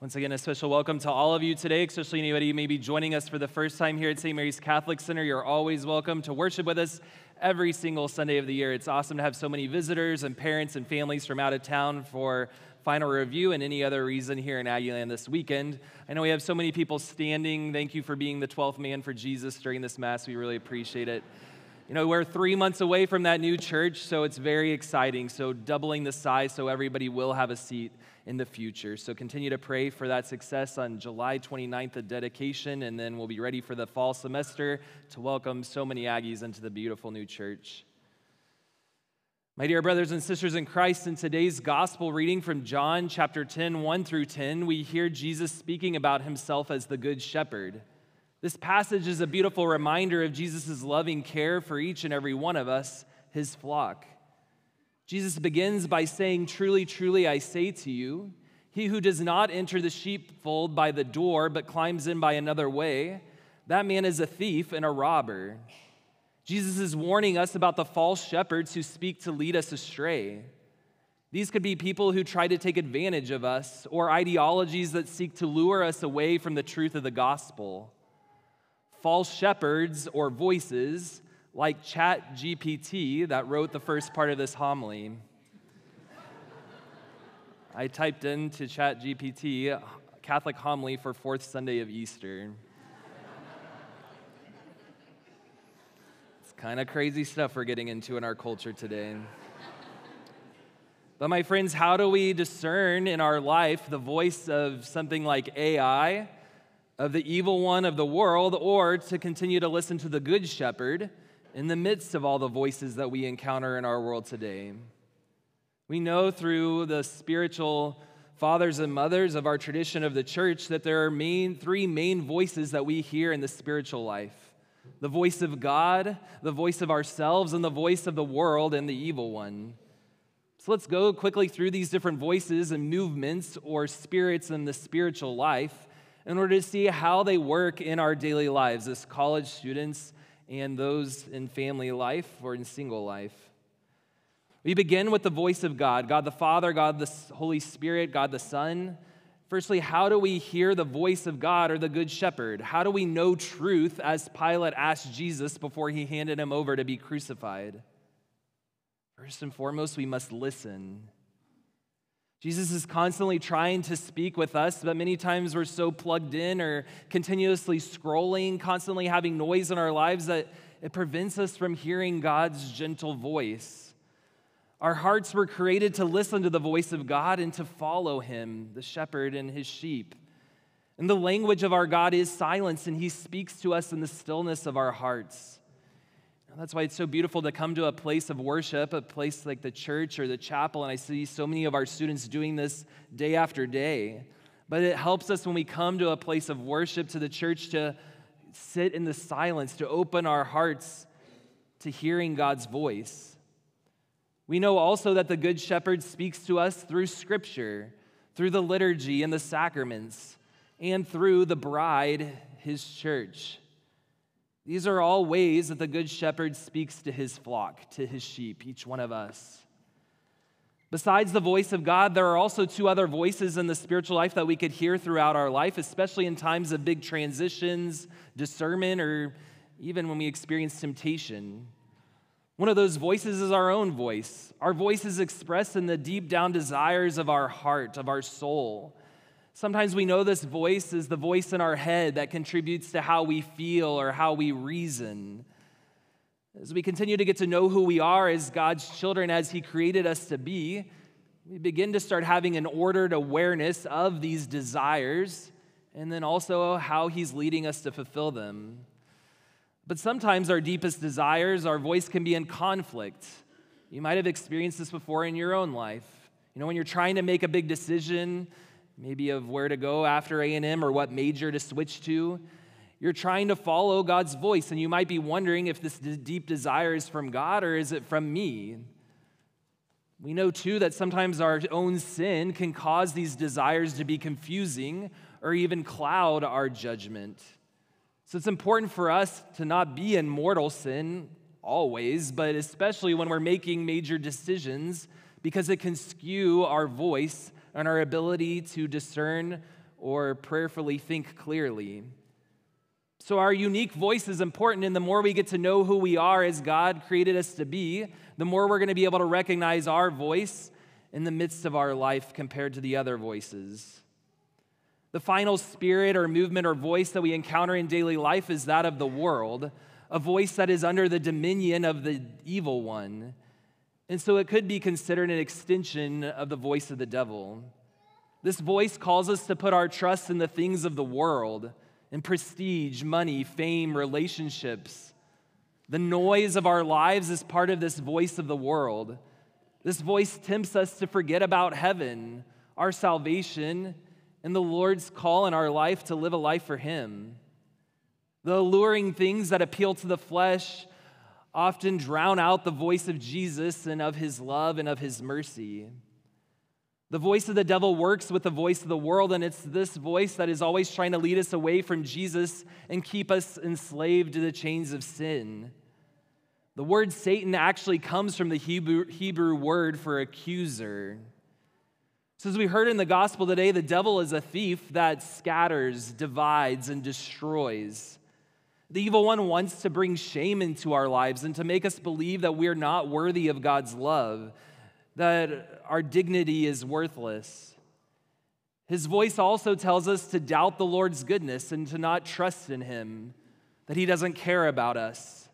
Once again, a special welcome to all of you today, especially anybody who may be joining us for the first time here at St. Mary's Catholic Center. You're always welcome to worship with us every single Sunday of the year. It's awesome to have so many visitors and parents and families from out of town for final review and any other reason here in Aggieland this weekend. I know we have so many people standing. Thank you for being the 12th man for Jesus during this Mass. We really appreciate it. You know, we're three months away from that new church, so it's very exciting. So, doubling the size so everybody will have a seat in the future. So continue to pray for that success on July 29th, the dedication, and then we'll be ready for the fall semester to welcome so many Aggies into the beautiful new church. My dear brothers and sisters in Christ, in today's gospel reading from John chapter 10, 1 through 10, we hear Jesus speaking about himself as the Good Shepherd. This passage is a beautiful reminder of Jesus' loving care for each and every one of us, his flock. Jesus begins by saying, Truly, truly, I say to you, he who does not enter the sheepfold by the door, but climbs in by another way, that man is a thief and a robber. Jesus is warning us about the false shepherds who speak to lead us astray. These could be people who try to take advantage of us or ideologies that seek to lure us away from the truth of the gospel. False shepherds or voices like Chat GPT that wrote the first part of this homily. I typed into Chat GPT Catholic homily for fourth Sunday of Easter. it's kind of crazy stuff we're getting into in our culture today. But, my friends, how do we discern in our life the voice of something like AI, of the evil one of the world, or to continue to listen to the Good Shepherd? in the midst of all the voices that we encounter in our world today. We know through the spiritual fathers and mothers of our tradition of the church that there are main, three main voices that we hear in the spiritual life the voice of God, the voice of ourselves, and the voice of the world and the evil one. So let's go quickly through these different voices and movements or spirits in the spiritual life in order to see how they work in our daily lives as college students and those in family life or in single life. We begin with the voice of God God the Father, God the Holy Spirit, God the Son. Firstly, how do we hear the voice of God or the Good Shepherd? How do we know truth as Pilate asked Jesus before he handed him over to be crucified? First and foremost, we must listen. Jesus is constantly trying to speak with us, but many times we're so plugged in or continuously scrolling, constantly having noise in our lives that it prevents us from hearing God's gentle voice. Our hearts were created to listen to the voice of God and to follow Him, the shepherd and His sheep. And the language of our God is silence, and He speaks to us in the stillness of our hearts. That's why it's so beautiful to come to a place of worship, a place like the church or the chapel, and I see so many of our students doing this day after day. But it helps us when we come to a place of worship to the church to sit in the silence, to open our hearts to hearing God's voice. We know also that the Good Shepherd speaks to us through Scripture, through the liturgy and the sacraments, and through the bride, his church. These are all ways that the Good Shepherd speaks to his flock, to his sheep, each one of us. Besides the voice of God, there are also two other voices in the spiritual life that we could hear throughout our life, especially in times of big transitions, discernment, or even when we experience temptation. One of those voices is our own voice. Our voice is expressed in the deep down desires of our heart, of our soul. Sometimes we know this voice is the voice in our head that contributes to how we feel or how we reason. As we continue to get to know who we are as God's children, as He created us to be, we begin to start having an ordered awareness of these desires and then also how He's leading us to fulfill them. But sometimes our deepest desires, our voice can be in conflict. You might have experienced this before in your own life. You know, when you're trying to make a big decision, maybe of where to go after A&M or what major to switch to. You're trying to follow God's voice, and you might be wondering if this deep desire is from God or is it from me? We know too that sometimes our own sin can cause these desires to be confusing or even cloud our judgment. So it's important for us to not be in mortal sin always, but especially when we're making major decisions because it can skew our voice and our ability to discern or prayerfully think clearly. So, our unique voice is important, and the more we get to know who we are as God created us to be, the more we're going to be able to recognize our voice in the midst of our life compared to the other voices. The final spirit or movement or voice that we encounter in daily life is that of the world, a voice that is under the dominion of the evil one. And so it could be considered an extension of the voice of the devil. This voice calls us to put our trust in the things of the world in prestige, money, fame, relationships. The noise of our lives is part of this voice of the world. This voice tempts us to forget about heaven, our salvation, and the Lord's call in our life to live a life for Him. The alluring things that appeal to the flesh often drown out the voice of Jesus and of His love and of His mercy. The voice of the devil works with the voice of the world, and it's this voice that is always trying to lead us away from Jesus and keep us enslaved to the chains of sin. The word Satan actually comes from the Hebrew, Hebrew word for accuser. So, as we heard in the gospel today, the devil is a thief that scatters, divides, and destroys. The evil one wants to bring shame into our lives and to make us believe that we're not worthy of God's love, that our dignity is worthless. His voice also tells us to doubt the Lord's goodness and to not trust in Him, that He doesn't care about us.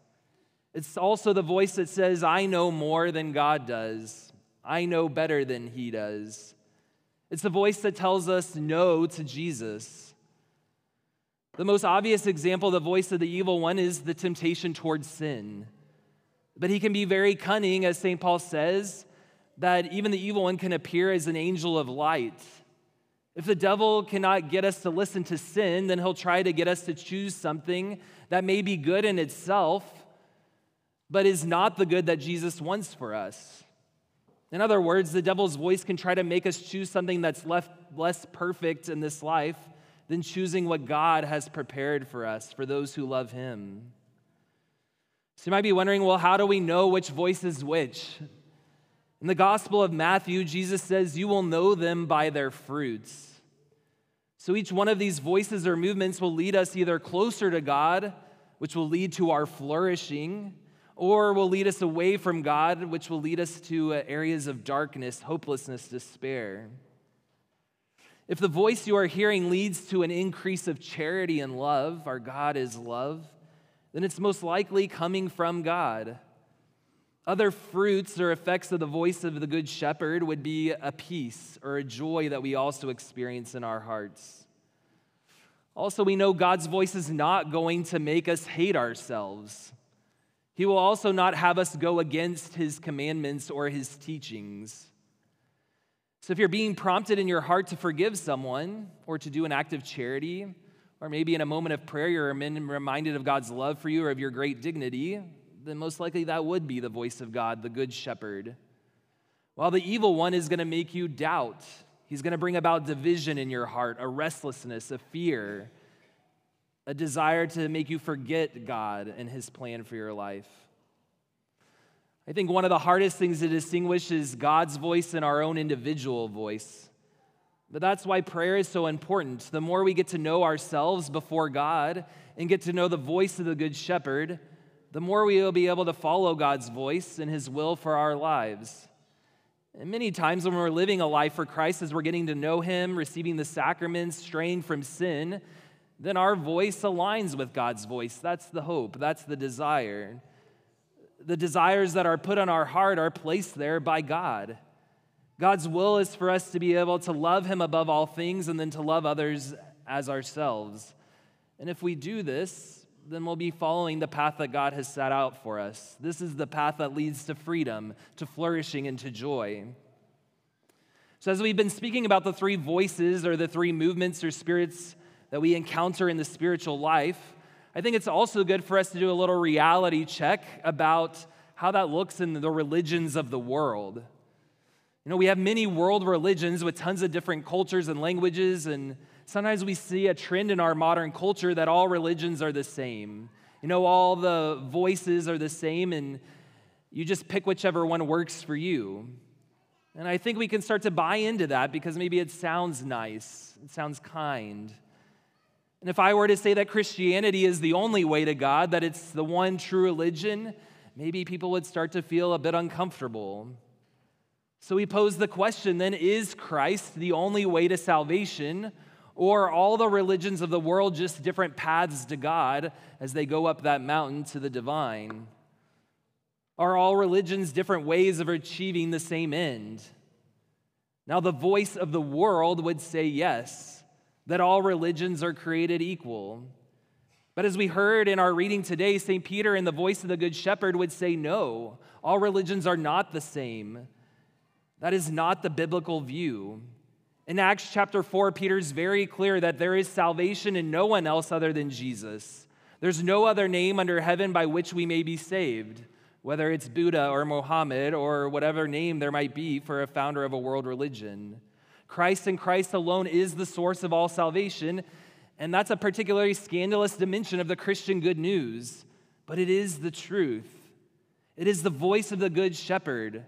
It's also the voice that says, I know more than God does, I know better than He does. It's the voice that tells us no to Jesus. The most obvious example of the voice of the evil one is the temptation towards sin. But he can be very cunning, as St. Paul says, that even the evil one can appear as an angel of light. If the devil cannot get us to listen to sin, then he'll try to get us to choose something that may be good in itself, but is not the good that Jesus wants for us. In other words, the devil's voice can try to make us choose something that's left, less perfect in this life than choosing what God has prepared for us, for those who love him. So you might be wondering well, how do we know which voice is which? In the Gospel of Matthew, Jesus says, You will know them by their fruits. So each one of these voices or movements will lead us either closer to God, which will lead to our flourishing, or will lead us away from God, which will lead us to uh, areas of darkness, hopelessness, despair. If the voice you are hearing leads to an increase of charity and love, our God is love, then it's most likely coming from God. Other fruits or effects of the voice of the Good Shepherd would be a peace or a joy that we also experience in our hearts. Also, we know God's voice is not going to make us hate ourselves. He will also not have us go against his commandments or his teachings. So, if you're being prompted in your heart to forgive someone or to do an act of charity, or maybe in a moment of prayer you're reminded of God's love for you or of your great dignity, then most likely that would be the voice of God, the Good Shepherd. While the evil one is going to make you doubt, he's going to bring about division in your heart, a restlessness, a fear, a desire to make you forget God and his plan for your life. I think one of the hardest things to distinguish is God's voice and our own individual voice. But that's why prayer is so important. The more we get to know ourselves before God and get to know the voice of the Good Shepherd, the more we will be able to follow God's voice and His will for our lives. And many times when we're living a life for Christ, as we're getting to know Him, receiving the sacraments, straying from sin, then our voice aligns with God's voice. That's the hope, that's the desire. The desires that are put on our heart are placed there by God. God's will is for us to be able to love Him above all things and then to love others as ourselves. And if we do this, then we'll be following the path that God has set out for us. This is the path that leads to freedom, to flourishing, and to joy. So, as we've been speaking about the three voices or the three movements or spirits that we encounter in the spiritual life, I think it's also good for us to do a little reality check about how that looks in the religions of the world. You know, we have many world religions with tons of different cultures and languages and sometimes we see a trend in our modern culture that all religions are the same. You know, all the voices are the same, and you just pick whichever one works for you. And I think we can start to buy into that because maybe it sounds nice, it sounds kind. And if I were to say that Christianity is the only way to God, that it's the one true religion, maybe people would start to feel a bit uncomfortable. So we pose the question then is Christ the only way to salvation, or are all the religions of the world just different paths to God as they go up that mountain to the divine? Are all religions different ways of achieving the same end? Now, the voice of the world would say yes, that all religions are created equal. But as we heard in our reading today, St. Peter, in the voice of the Good Shepherd, would say no, all religions are not the same. That is not the biblical view. In Acts chapter 4, Peter's very clear that there is salvation in no one else other than Jesus. There's no other name under heaven by which we may be saved whether it's Buddha or Mohammed or whatever name there might be for a founder of a world religion. Christ and Christ alone is the source of all salvation, and that's a particularly scandalous dimension of the Christian good news, but it is the truth. It is the voice of the Good Shepherd.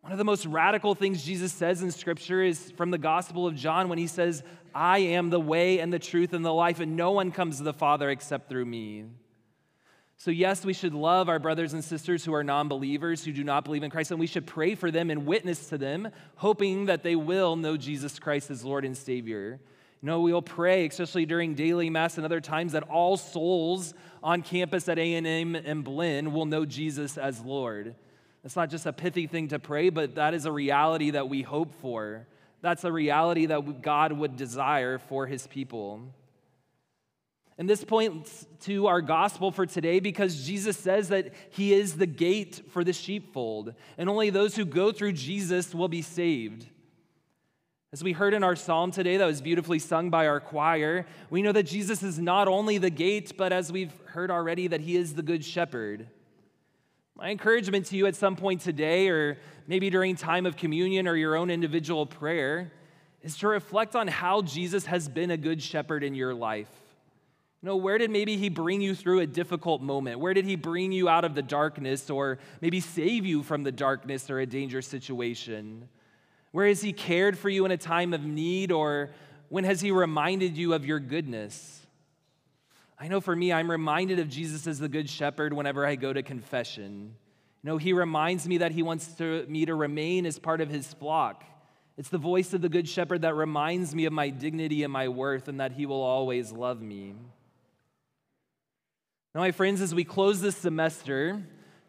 One of the most radical things Jesus says in Scripture is from the Gospel of John when he says, I am the way and the truth and the life, and no one comes to the Father except through me. So, yes, we should love our brothers and sisters who are non believers, who do not believe in Christ, and we should pray for them and witness to them, hoping that they will know Jesus Christ as Lord and Savior. You know, we will pray, especially during daily mass and other times, that all souls on campus at A&M and Blinn will know Jesus as Lord. It's not just a pithy thing to pray, but that is a reality that we hope for. That's a reality that God would desire for his people. And this points to our gospel for today because Jesus says that he is the gate for the sheepfold, and only those who go through Jesus will be saved. As we heard in our psalm today, that was beautifully sung by our choir, we know that Jesus is not only the gate, but as we've heard already, that he is the good shepherd. My encouragement to you at some point today, or maybe during time of communion or your own individual prayer, is to reflect on how Jesus has been a good shepherd in your life. You know, where did maybe he bring you through a difficult moment? Where did he bring you out of the darkness or maybe save you from the darkness or a dangerous situation? Where has he cared for you in a time of need or when has he reminded you of your goodness? I know for me, I'm reminded of Jesus as the good shepherd whenever I go to confession. You know, he reminds me that he wants to, me to remain as part of his flock. It's the voice of the good shepherd that reminds me of my dignity and my worth and that he will always love me. Now, my friends, as we close this semester,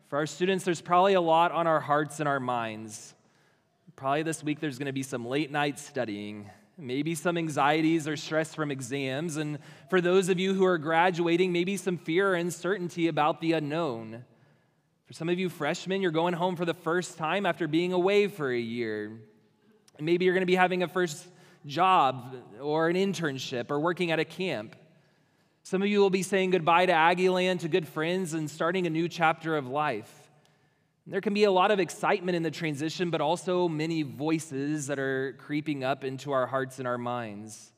for our students, there's probably a lot on our hearts and our minds. Probably this week there's going to be some late night studying, maybe some anxieties or stress from exams, and for those of you who are graduating, maybe some fear or uncertainty about the unknown. For some of you freshmen, you're going home for the first time after being away for a year. And maybe you're going to be having a first job or an internship or working at a camp. Some of you will be saying goodbye to Aggieland, to good friends, and starting a new chapter of life. There can be a lot of excitement in the transition, but also many voices that are creeping up into our hearts and our minds.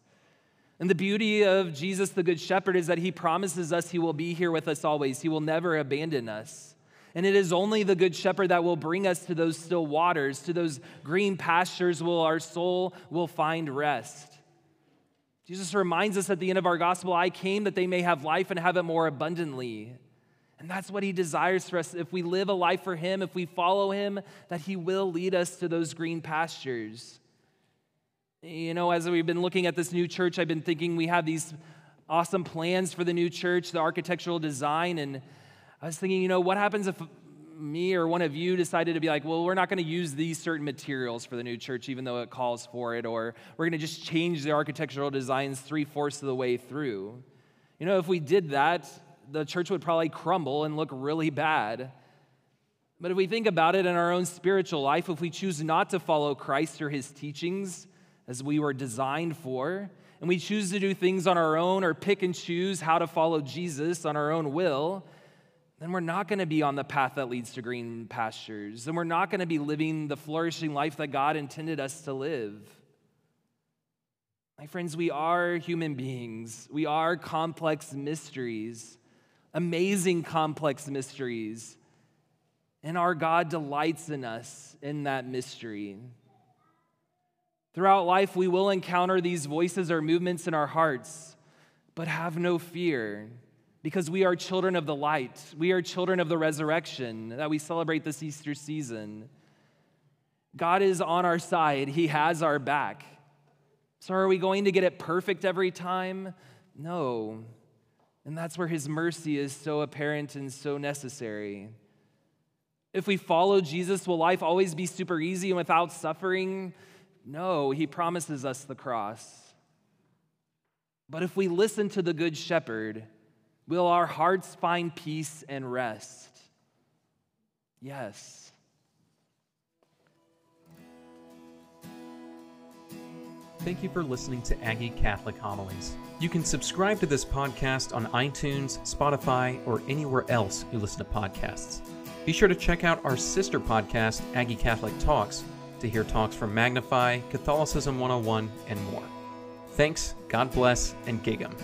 And the beauty of Jesus, the Good Shepherd, is that he promises us he will be here with us always. He will never abandon us. And it is only the Good Shepherd that will bring us to those still waters, to those green pastures where our soul will find rest. Jesus reminds us at the end of our gospel I came that they may have life and have it more abundantly. And that's what he desires for us. If we live a life for him, if we follow him, that he will lead us to those green pastures. You know, as we've been looking at this new church, I've been thinking we have these awesome plans for the new church, the architectural design. And I was thinking, you know, what happens if me or one of you decided to be like, well, we're not going to use these certain materials for the new church, even though it calls for it, or we're going to just change the architectural designs three fourths of the way through. You know, if we did that, the church would probably crumble and look really bad. But if we think about it in our own spiritual life, if we choose not to follow Christ or his teachings as we were designed for, and we choose to do things on our own or pick and choose how to follow Jesus on our own will, then we're not going to be on the path that leads to green pastures. Then we're not going to be living the flourishing life that God intended us to live. My friends, we are human beings. We are complex mysteries, amazing complex mysteries. And our God delights in us in that mystery. Throughout life, we will encounter these voices or movements in our hearts, but have no fear because we are children of the light. We are children of the resurrection that we celebrate this Easter season. God is on our side, He has our back. So, are we going to get it perfect every time? No. And that's where His mercy is so apparent and so necessary. If we follow Jesus, will life always be super easy and without suffering? No, He promises us the cross. But if we listen to the Good Shepherd, will our hearts find peace and rest? Yes. Thank you for listening to Aggie Catholic Homilies. You can subscribe to this podcast on iTunes, Spotify, or anywhere else you listen to podcasts. Be sure to check out our sister podcast, Aggie Catholic Talks, to hear talks from Magnify, Catholicism 101, and more. Thanks, God bless, and gig 'em.